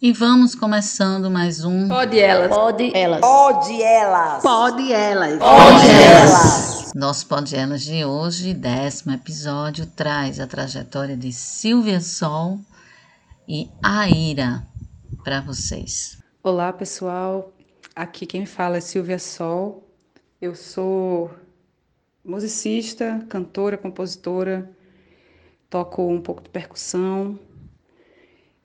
E vamos começando mais um Pode elas. Pode elas. Pode elas. Pode elas. Pode elas. Nosso Pode Elas de hoje, décimo episódio, traz a trajetória de Silvia Sol e Aira para vocês. Olá, pessoal. Aqui quem fala é Silvia Sol. Eu sou musicista, cantora, compositora, toco um pouco de percussão,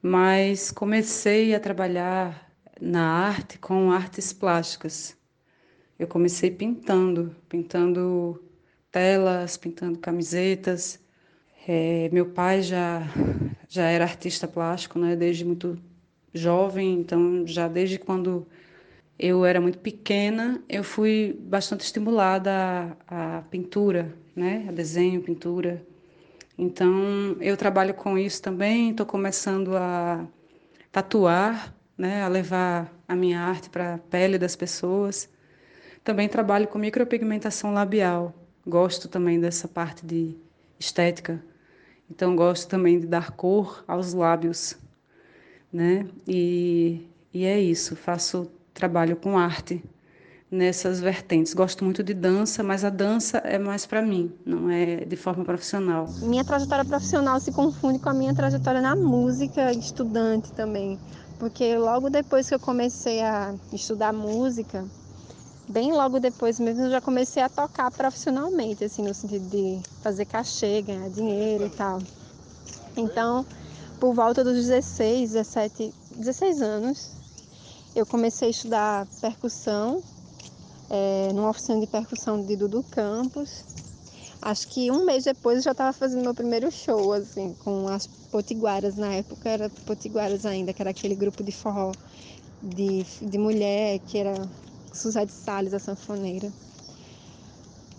mas comecei a trabalhar na arte com artes plásticas. Eu comecei pintando, pintando telas, pintando camisetas. É, meu pai já já era artista plástico, né? Desde muito jovem, então já desde quando eu era muito pequena, eu fui bastante estimulada à, à pintura, né? A desenho, pintura. Então, eu trabalho com isso também, estou começando a tatuar, né, a levar a minha arte para a pele das pessoas. Também trabalho com micropigmentação labial. Gosto também dessa parte de estética. Então, gosto também de dar cor aos lábios, né? E, e é isso, faço trabalho com arte nessas vertentes. Gosto muito de dança, mas a dança é mais para mim, não é de forma profissional. Minha trajetória profissional se confunde com a minha trajetória na música, estudante também, porque logo depois que eu comecei a estudar música, bem logo depois mesmo eu já comecei a tocar profissionalmente, assim, no sentido de fazer cachê, ganhar dinheiro e tal. Então, por volta dos 16, 17, 16 anos, eu comecei a estudar percussão é, numa oficina de percussão de Dudu Campos. Acho que um mês depois eu já estava fazendo meu primeiro show, assim, com as Potiguaras. Na época era Potiguaras ainda, que era aquele grupo de forró de, de mulher, que era Suzette Salles, a sanfoneira.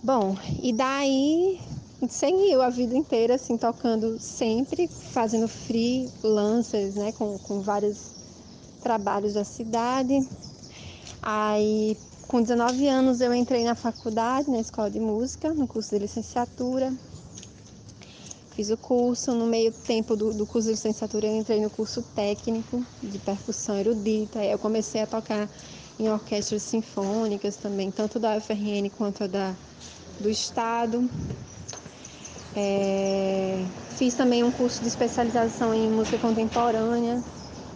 Bom, e daí seguiu a vida inteira, assim, tocando sempre, fazendo freelancers, né, com, com vários trabalhos da cidade. Aí com 19 anos eu entrei na faculdade, na escola de música, no curso de licenciatura. Fiz o curso, no meio tempo do, do curso de licenciatura eu entrei no curso técnico de percussão erudita. Eu comecei a tocar em orquestras sinfônicas também, tanto da UFRN quanto da, do Estado. É, fiz também um curso de especialização em música contemporânea,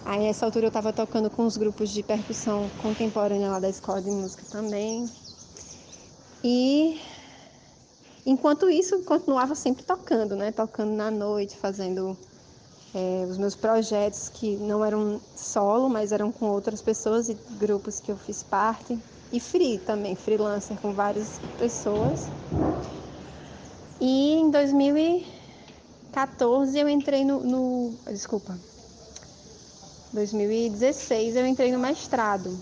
Aí nessa altura eu estava tocando com os grupos de percussão contemporânea lá da escola de música também. E enquanto isso, continuava sempre tocando, né? Tocando na noite, fazendo é, os meus projetos que não eram solo, mas eram com outras pessoas e grupos que eu fiz parte. E free também, freelancer com várias pessoas. E em 2014 eu entrei no, no desculpa, 2016 eu entrei no mestrado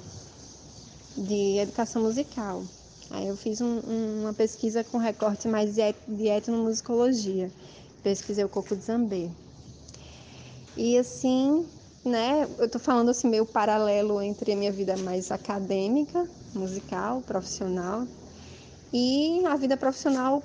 de educação musical. Aí eu fiz um, um, uma pesquisa com recorte mais de, et, de etnomusicologia. Pesquisei o coco de zambê. E assim, né, eu tô falando assim meio paralelo entre a minha vida mais acadêmica, musical, profissional e a vida profissional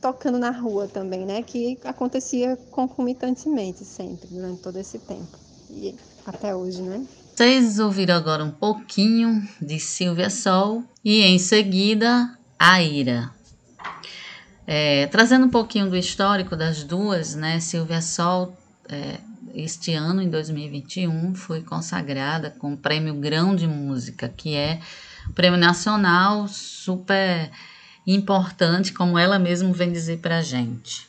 tocando na rua também, né, que acontecia concomitantemente sempre durante todo esse tempo. E até hoje, né? Vocês ouviram agora um pouquinho de Silvia Sol e em seguida a Ira. É, trazendo um pouquinho do histórico das duas, né? Silvia Sol, é, este ano, em 2021, foi consagrada com o Prêmio Grão de Música, que é um prêmio nacional super importante, como ela mesma vem dizer para a gente.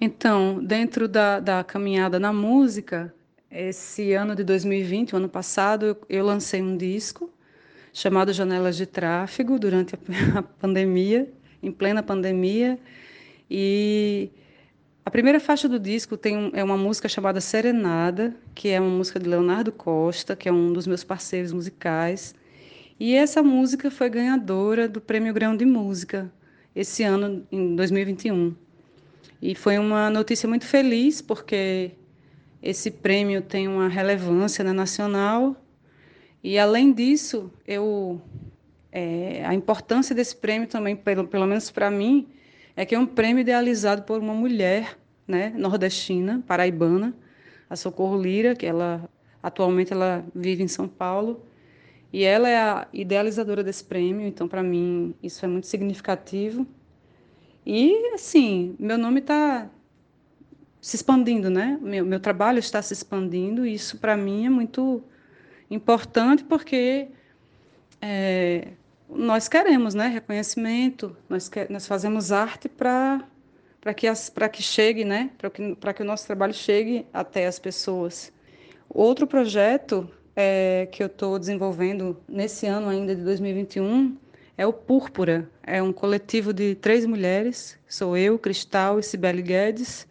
Então, dentro da, da caminhada na música, esse ano de 2020, o ano passado, eu, lancei um disco chamado Janelas de Tráfego durante a, pandemia, em plena pandemia, e a primeira faixa do disco tem é uma música chamada Serenada, que é uma música de Leonardo Costa, que é um dos meus parceiros musicais. E essa música foi ganhadora do Prêmio Grão de Música esse ano, em 2021. E foi uma notícia muito feliz, porque esse prêmio tem uma relevância na nacional e além disso, eu é, a importância desse prêmio também, pelo, pelo menos para mim, é que é um prêmio idealizado por uma mulher, né, nordestina, paraibana, a Socorro Lira, que ela Atualmente ela vive em São Paulo e ela é a idealizadora desse prêmio, então para mim isso é muito significativo. E assim, meu nome está se expandindo, né? Meu, meu trabalho está se expandindo e isso para mim é muito importante porque é, nós queremos, né? Reconhecimento, nós, quer, nós fazemos arte para para que, as, que chegue, né? Para que, que o nosso trabalho chegue até as pessoas. Outro projeto é, que eu estou desenvolvendo nesse ano ainda de 2021 é o Púrpura. É um coletivo de três mulheres, sou eu, Cristal e Cibele Guedes,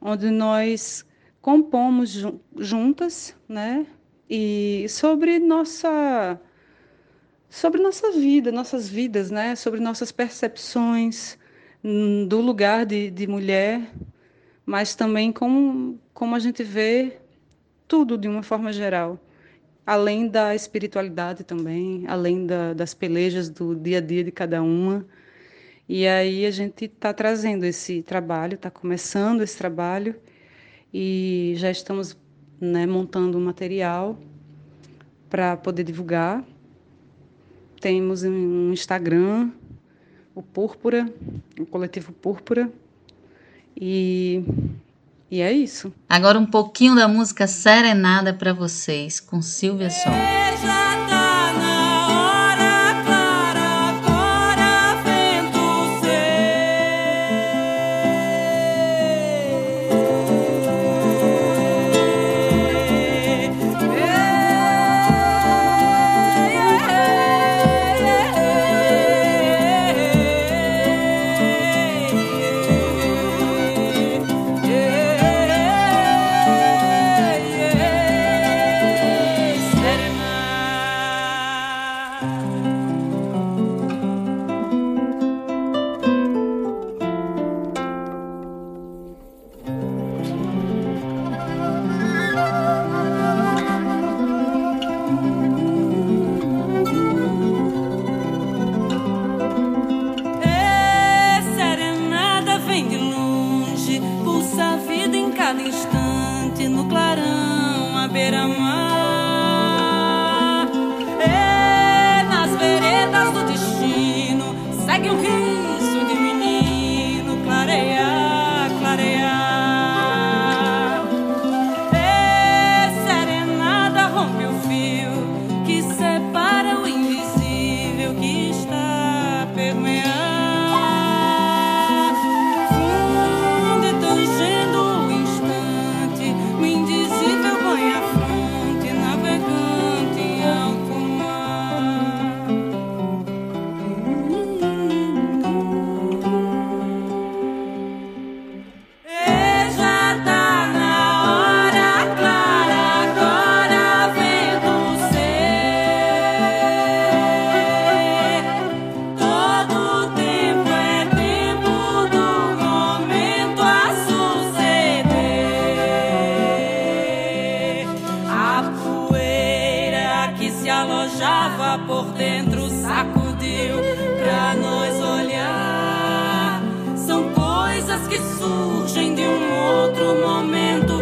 onde nós compomos juntas, né? E sobre nossa sobre nossa vida, nossas vidas, né? Sobre nossas percepções, Hum, do lugar de, de mulher, mas também como, como a gente vê tudo de uma forma geral, além da espiritualidade também, além da, das pelejas do dia a dia de cada uma. E aí a gente está trazendo esse trabalho, está começando esse trabalho e já estamos né, montando um material para poder divulgar. Temos um Instagram o Púrpura, o coletivo Púrpura. E, e é isso. Agora um pouquinho da música Serenada para vocês com Silvia Sol. dentro sacudiu pra nós olhar. São coisas que surgem de um outro momento.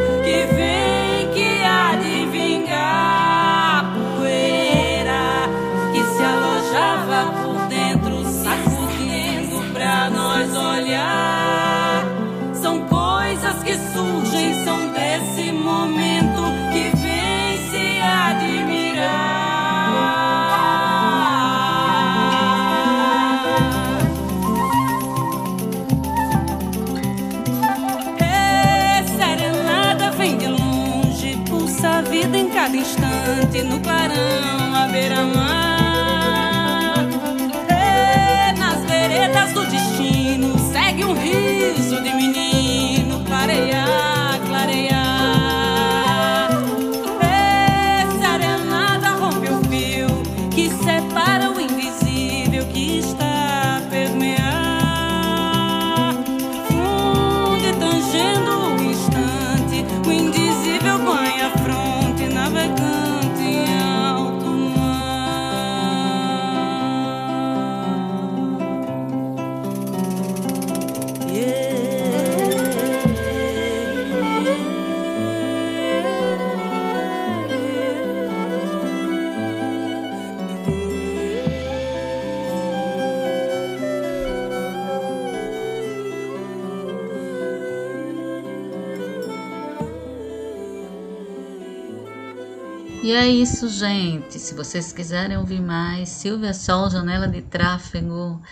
Isso, gente. Se vocês quiserem ouvir mais, Silvia Sol, Janela de Tráfego,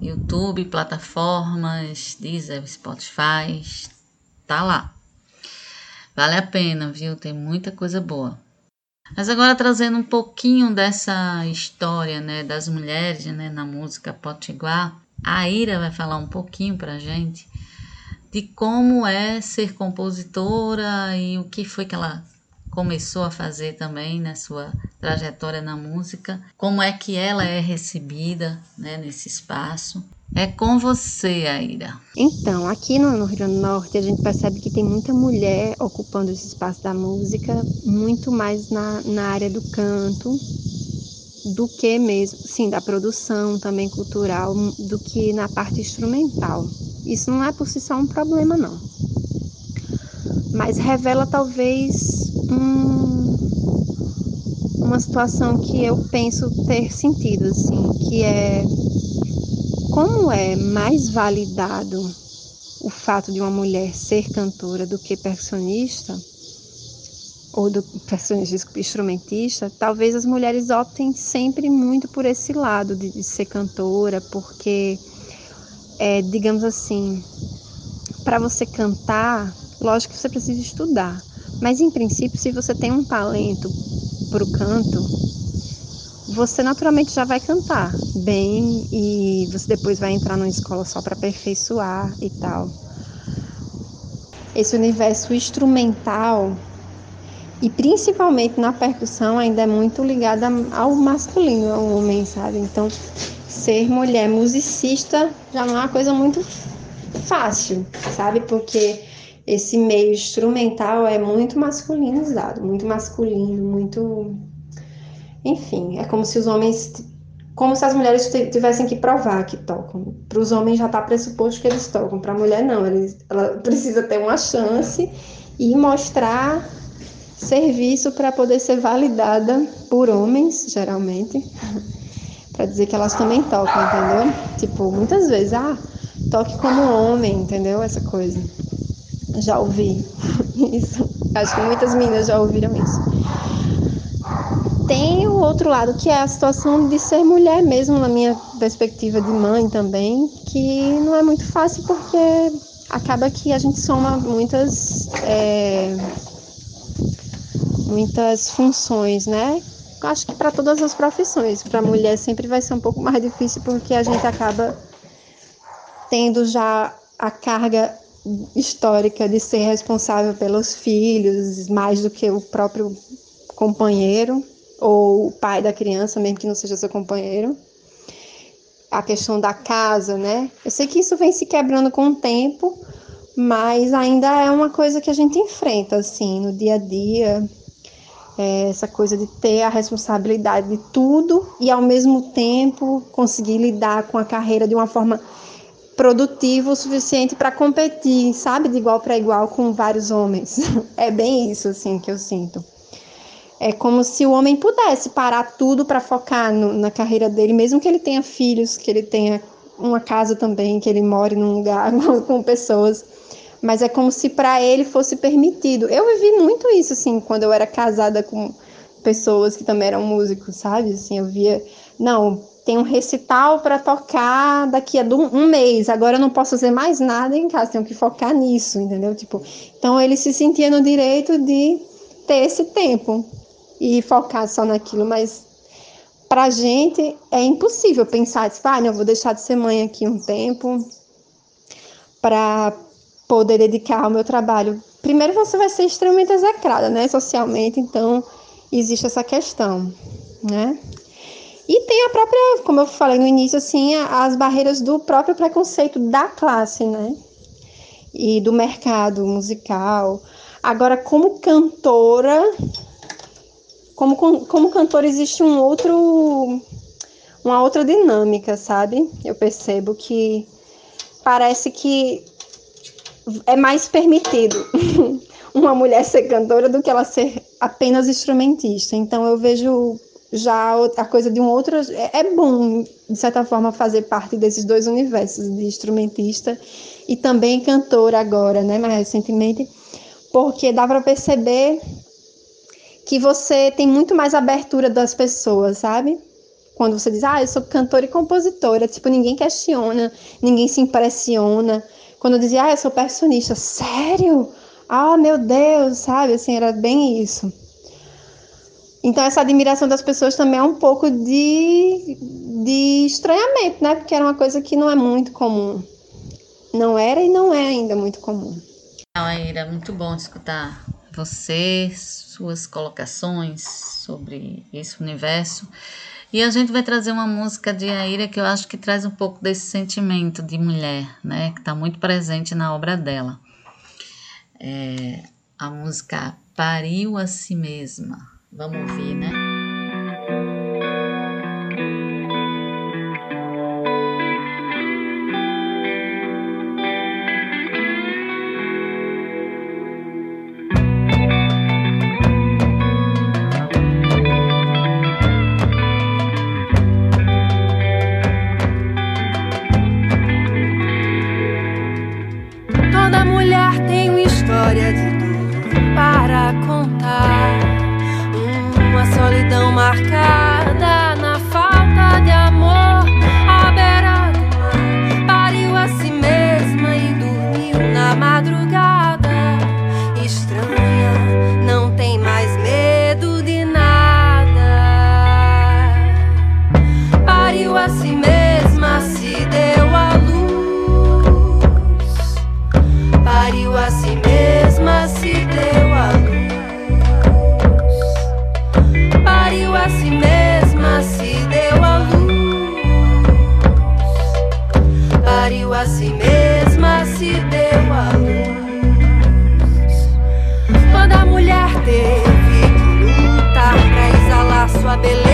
YouTube, plataformas, Deezer, Spotify, tá lá. Vale a pena, viu? Tem muita coisa boa. Mas agora trazendo um pouquinho dessa história, né, das mulheres, né, na música potiguar, a Ira vai falar um pouquinho pra gente de como é ser compositora e o que foi que ela começou a fazer também na sua trajetória na música, como é que ela é recebida né, nesse espaço. É com você, Aira. Então, aqui no, Rio Grande do Norte, a gente percebe que tem muita mulher ocupando esse espaço da música, muito mais na, na área do canto, do que mesmo, sim, da produção também cultural, do que na parte instrumental. Isso não é por si só um problema, não. Mas revela talvez um, uma situação que eu penso ter sentido, assim, que é como é mais validado o fato de uma mulher ser cantora do que percussionista, ou do percussionista instrumentista, talvez as mulheres optem sempre muito por esse lado de, de ser cantora, porque, é, digamos assim, para você cantar, lógico que você precisa estudar, mas em princípio, se você tem um talento para o canto, você naturalmente já vai cantar bem e você depois vai entrar numa escola só para aperfeiçoar e tal. Esse universo instrumental e principalmente na percussão ainda é muito ligada ao masculino, ao homem, sabe? Então, ser mulher musicista já não é uma coisa muito fácil, sabe? Porque esse meio instrumental é muito masculinizado, muito masculino, muito. Enfim, é como se os homens. Como se as mulheres tivessem que provar que tocam. Para os homens já está pressuposto que eles tocam, para a mulher não. Eles, ela precisa ter uma chance e mostrar serviço para poder ser validada por homens, geralmente, para dizer que elas também tocam, entendeu? Tipo, muitas vezes, ah, toque como homem, entendeu? Essa coisa. Já ouvi isso. Acho que muitas meninas já ouviram isso. Tem o outro lado, que é a situação de ser mulher mesmo, na minha perspectiva de mãe também, que não é muito fácil porque acaba que a gente soma muitas, é, muitas funções, né? Acho que para todas as profissões. Para a mulher sempre vai ser um pouco mais difícil porque a gente acaba tendo já a carga histórica de ser responsável pelos filhos mais do que o próprio companheiro ou o pai da criança, mesmo que não seja seu companheiro. A questão da casa, né? Eu sei que isso vem se quebrando com o tempo, mas ainda é uma coisa que a gente enfrenta, assim, no dia a dia. É essa coisa de ter a responsabilidade de tudo e, ao mesmo tempo, conseguir lidar com a carreira de uma forma produtivo o suficiente para competir, sabe, de igual para igual com vários homens. É bem isso assim que eu sinto. É como se o homem pudesse parar tudo para focar no, na carreira dele, mesmo que ele tenha filhos, que ele tenha uma casa também, que ele more num lugar com pessoas. Mas é como se para ele fosse permitido. Eu vivi muito isso assim quando eu era casada com pessoas que também eram músicos, sabe? Assim, eu via, não, tem um recital para tocar daqui a um mês, agora eu não posso fazer mais nada em casa, tenho que focar nisso, entendeu? Tipo, então ele se sentia no direito de ter esse tempo e focar só naquilo, mas pra gente é impossível pensar, tipo, ah, não, vou deixar de ser mãe aqui um tempo para poder dedicar ao meu trabalho. Primeiro você vai ser extremamente execrada, né, socialmente, então existe essa questão, né? E tem a própria, como eu falei no início, assim, as barreiras do próprio preconceito da classe, né? E do mercado musical. Agora, como cantora, como, como cantora existe um outro, uma outra dinâmica, sabe? Eu percebo que parece que é mais permitido uma mulher ser cantora do que ela ser apenas instrumentista. Então eu vejo já a coisa de um outro. É, é bom, de certa forma, fazer parte desses dois universos, de instrumentista e também cantora agora, né, mais recentemente, porque dá para perceber que você tem muito mais abertura das pessoas, sabe? Quando você diz, ah, eu sou cantora e compositora, tipo, ninguém questiona, ninguém se impressiona. Quando eu dizia, ah, eu sou percussionista, sério? Ah, meu Deus, sabe? Assim, era bem isso. Então, essa admiração das pessoas também é um pouco de, de estranhamento, né? Porque era uma coisa que não é muito comum. Não era e não é ainda muito comum. Aira, muito bom escutar você, suas colocações sobre esse universo. E a gente vai trazer uma música de Aira que eu acho que traz um pouco desse sentimento de mulher, né? Que está muito presente na obra dela. É a música Pariu a Si Mesma. Vamos ouvir, né? veio a si mesma, se deu a luz. Quando a mulher teve que lutar pra exalar sua beleza.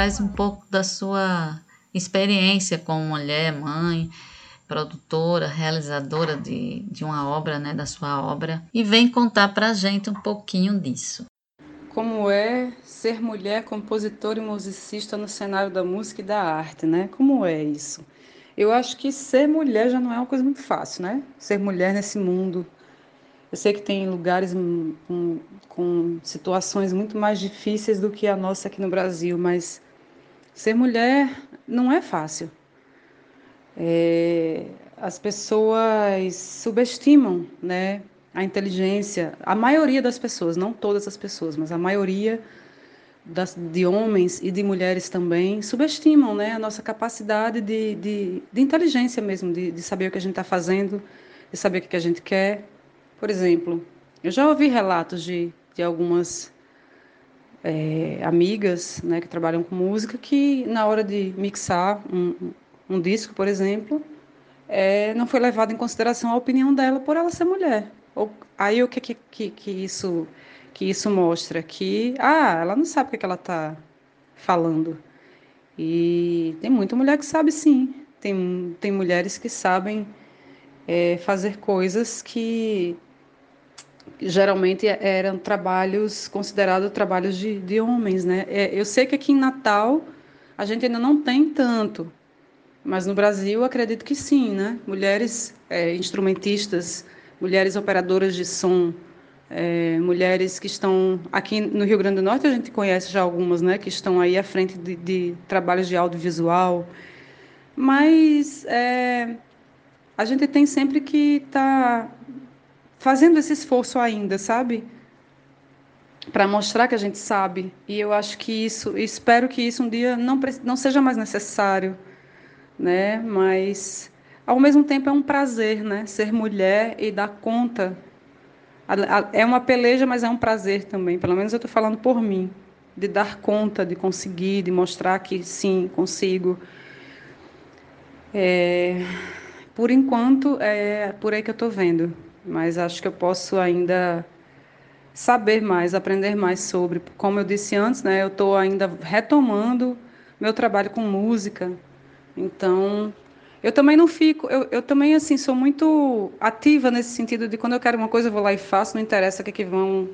Traz um pouco da sua experiência como mulher, mãe, produtora, realizadora de, de uma obra, né, da sua obra, e vem contar para a gente um pouquinho disso. Como é ser mulher compositora e musicista no cenário da música e da arte, né? Como é isso? Eu acho que ser mulher já não é uma coisa muito fácil, né? Ser mulher nesse mundo. Eu sei que tem lugares com, com situações muito mais difíceis do que a nossa aqui no Brasil, mas Ser mulher não é fácil. É, as pessoas subestimam né, a inteligência, a maioria das pessoas, não todas as pessoas, mas a maioria das, de homens e de mulheres também subestimam né, a nossa capacidade de, de, de inteligência mesmo, de, de, saber o que a gente está fazendo, de saber o que a gente quer. Por exemplo, eu já ouvi relatos de, de algumas é, amigas né, que trabalham com música que na hora de mixar um, um disco, por exemplo, é, não foi levado em consideração a opinião dela por ela ser mulher. Ou, aí o que, que, que, isso, que isso mostra? Que ah, ela não sabe o que, que ela está falando. E tem muita mulher que sabe sim. Tem, tem mulheres que sabem é, fazer coisas que geralmente eram trabalhos considerados trabalhos de, de homens, né? É, eu sei que aqui em Natal a gente ainda não tem tanto, mas no Brasil acredito que sim, né? Mulheres é, instrumentistas, mulheres operadoras de som, é, mulheres que estão aqui no Rio Grande do Norte a gente conhece já algumas, né? Que estão aí à frente de, de trabalhos de audiovisual, mas é, a gente tem sempre que estar tá fazendo esse esforço ainda, sabe? Para mostrar que a gente sabe. E eu acho que isso, espero que isso um dia não, não seja mais necessário, né? Mas ao mesmo tempo é um prazer, né? Ser mulher e dar conta. É uma peleja, mas é um prazer também. Pelo menos eu estou falando por mim, de dar conta, de conseguir, de mostrar que sim, consigo. É, por enquanto, é por aí que eu estou vendo mas acho que eu posso ainda saber mais, aprender mais sobre. Como eu disse antes, né, eu estou ainda retomando meu trabalho com música, então eu também não fico, eu, eu também assim sou muito ativa nesse sentido de quando eu quero uma coisa eu vou lá e faço, não interessa o que, é que vão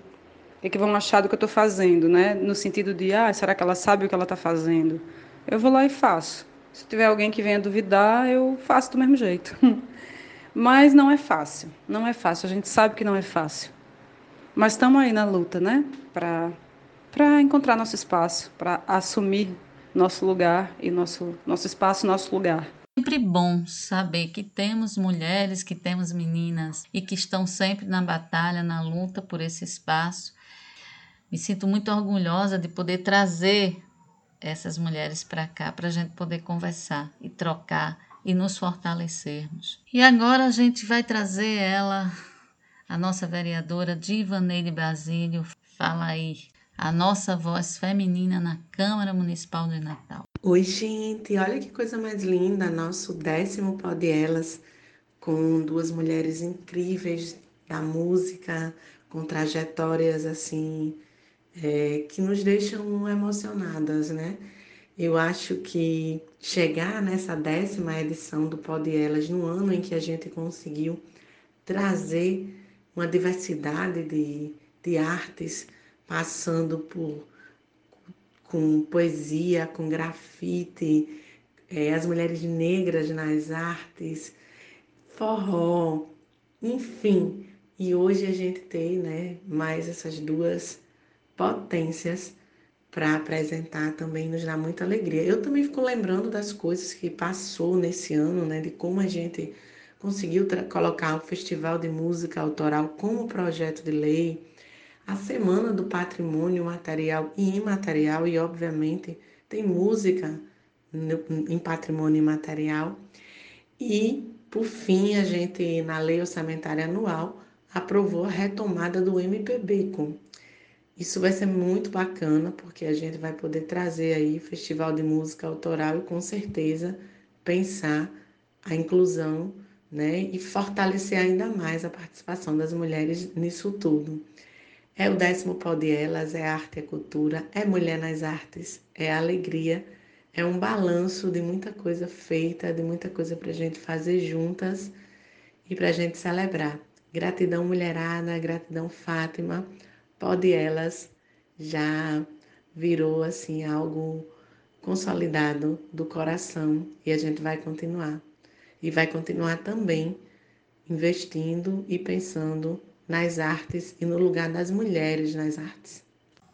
que, é que vão achar do que eu estou fazendo, né? No sentido de, ah, será que ela sabe o que ela está fazendo? Eu vou lá e faço. Se tiver alguém que venha duvidar, eu faço do mesmo jeito. Mas não é fácil, não é fácil, a gente sabe que não é fácil. Mas estamos aí na luta, né? Para encontrar nosso espaço, para assumir nosso lugar e nosso, nosso espaço, nosso lugar. Sempre bom saber que temos mulheres, que temos meninas e que estão sempre na batalha, na luta por esse espaço. Me sinto muito orgulhosa de poder trazer essas mulheres para cá, para a gente poder conversar e trocar e nos fortalecermos. E agora a gente vai trazer ela, a nossa vereadora Divaneide Basílio. Fala aí, a nossa voz feminina na Câmara Municipal de Natal. Oi, gente, olha que coisa mais linda, nosso décimo pó de elas, com duas mulheres incríveis da música, com trajetórias assim é, que nos deixam emocionadas, né? Eu acho que chegar nessa décima edição do Pode Elas, no ano em que a gente conseguiu trazer uma diversidade de, de artes, passando por com poesia, com grafite, é, as mulheres negras nas artes, forró, enfim. E hoje a gente tem né, mais essas duas potências para apresentar também nos dá muita alegria. Eu também fico lembrando das coisas que passou nesse ano, né, de como a gente conseguiu colocar o Festival de Música Autoral como projeto de lei, a Semana do Patrimônio Material e Imaterial, e obviamente tem música em patrimônio imaterial. E, por fim, a gente, na Lei Orçamentária Anual, aprovou a retomada do MPB com isso vai ser muito bacana, porque a gente vai poder trazer aí festival de música autoral e com certeza pensar a inclusão, né, e fortalecer ainda mais a participação das mulheres nisso tudo. É o décimo pau de elas, é arte e cultura, é mulher nas artes, é alegria, é um balanço de muita coisa feita, de muita coisa para a gente fazer juntas e para a gente celebrar. Gratidão, mulherada, gratidão, Fátima pode elas já virou assim algo consolidado do coração e a gente vai continuar. E vai continuar também investindo e pensando nas artes e no lugar das mulheres nas artes.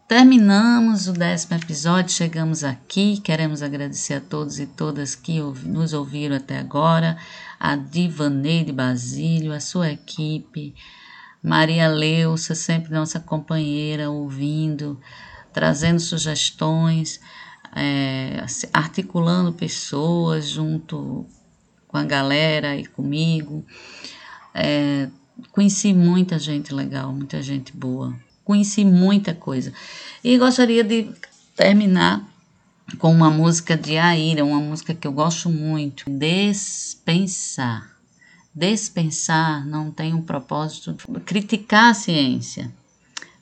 Terminamos o décimo episódio, chegamos aqui. Queremos agradecer a todos e todas que nos ouviram até agora, a Divaneide Basílio, a sua equipe, Maria Leuça, sempre nossa companheira, ouvindo, trazendo sugestões, é, articulando pessoas junto com a galera e comigo. É, conheci muita gente legal, muita gente boa. Conheci muita coisa. E gostaria de terminar com uma música de Aira, uma música que eu gosto muito, Despensar. Despensar não tem um propósito de criticar a ciência,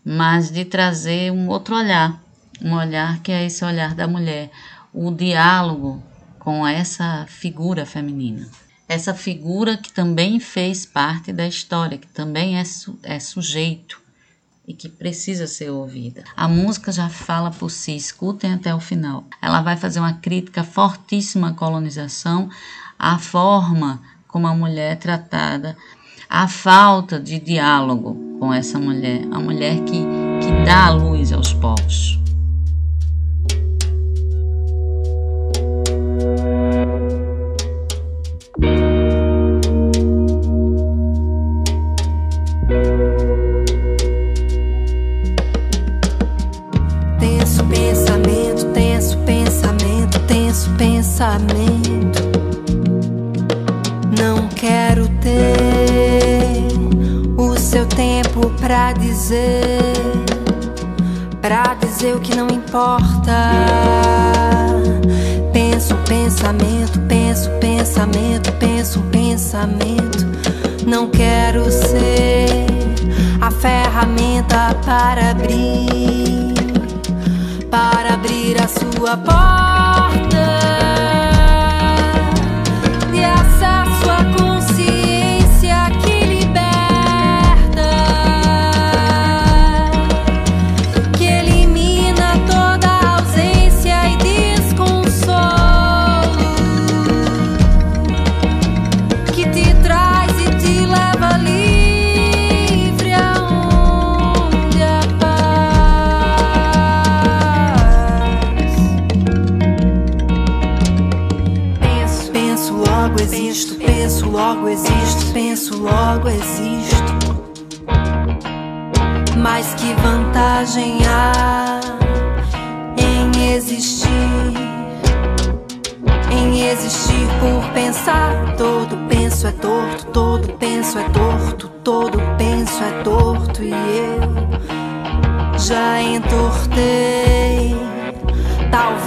mas de trazer um outro olhar, um olhar que é esse olhar da mulher, o diálogo com essa figura feminina. Essa figura que também fez parte da história, que também é, su é sujeito, e que precisa ser ouvida. A música já fala por si, escutem até o final. Ela vai fazer uma crítica fortíssima à colonização, à forma como a mulher é tratada, a falta de diálogo com essa mulher, a mulher que, que dá a luz aos povos. pensamento. Não pra dizer, pra dizer o que não importa. Penso pensamento, penso pensamento, penso pensamento. Não quero ser a ferramenta para abrir, para abrir a sua porta.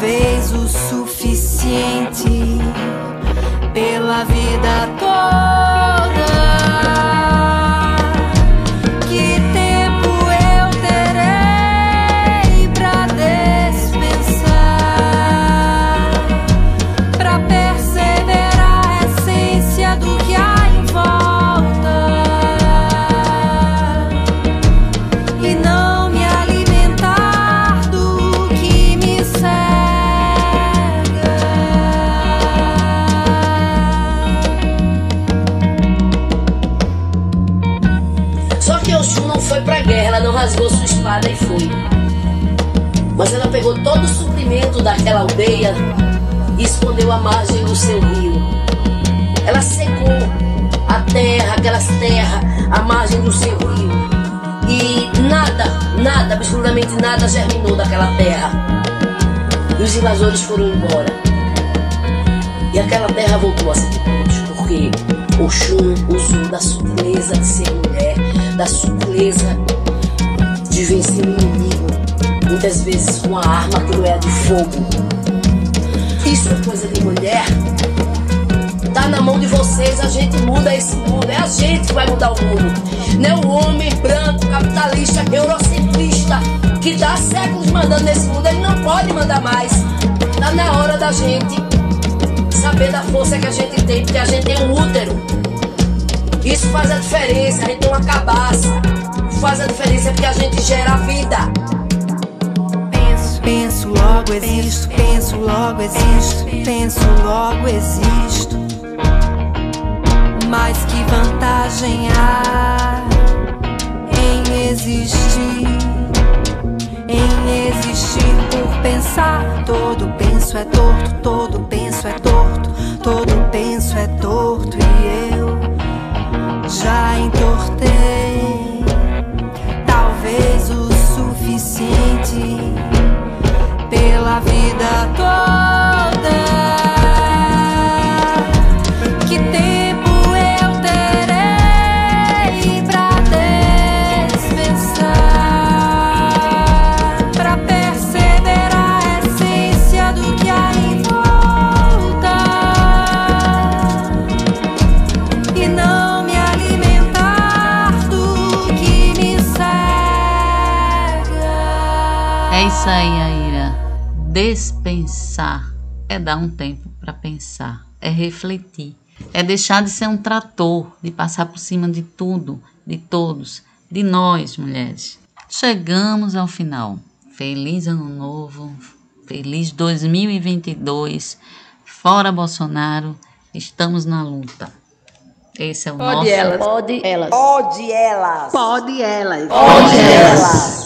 Talvez todo o suprimento daquela aldeia e escondeu à margem do seu rio. Ela secou a terra, aquelas terras, à margem do seu rio. E nada, nada, absolutamente nada germinou daquela terra. E os invasores foram embora. E aquela terra voltou a ser de todos, porque Oxum usou da sutileza de ser mulher, da sutileza de vencer o inimigo, muitas vezes com a arma não é de fogo. Isso é coisa de mulher. Tá na mão de vocês, a gente muda esse mundo. É a gente que vai mudar o mundo. Não é o homem branco, capitalista, eurocentrista, que dá séculos mandando nesse mundo. Ele não pode mandar mais. Tá na hora da gente saber da força que a gente tem, porque a gente tem um útero. Isso faz a diferença, a gente tem uma cabaça faz a diferença porque a gente gera vida. Penso, logo existo, penso, logo existo, penso, logo existo. Mas que vantagem há em existir? Em existir por pensar, todo penso é torto, todo penso é torto, todo penso é torto e eu já entortei. Talvez o suficiente pela vida toda. É dar um tempo para pensar, é refletir, é deixar de ser um trator, de passar por cima de tudo, de todos, de nós, mulheres. chegamos ao final. Feliz ano novo, feliz 2022. Fora Bolsonaro, estamos na luta. Esse é o Pode nosso. elas. Pode elas. Pode elas. Pode elas. Pode elas.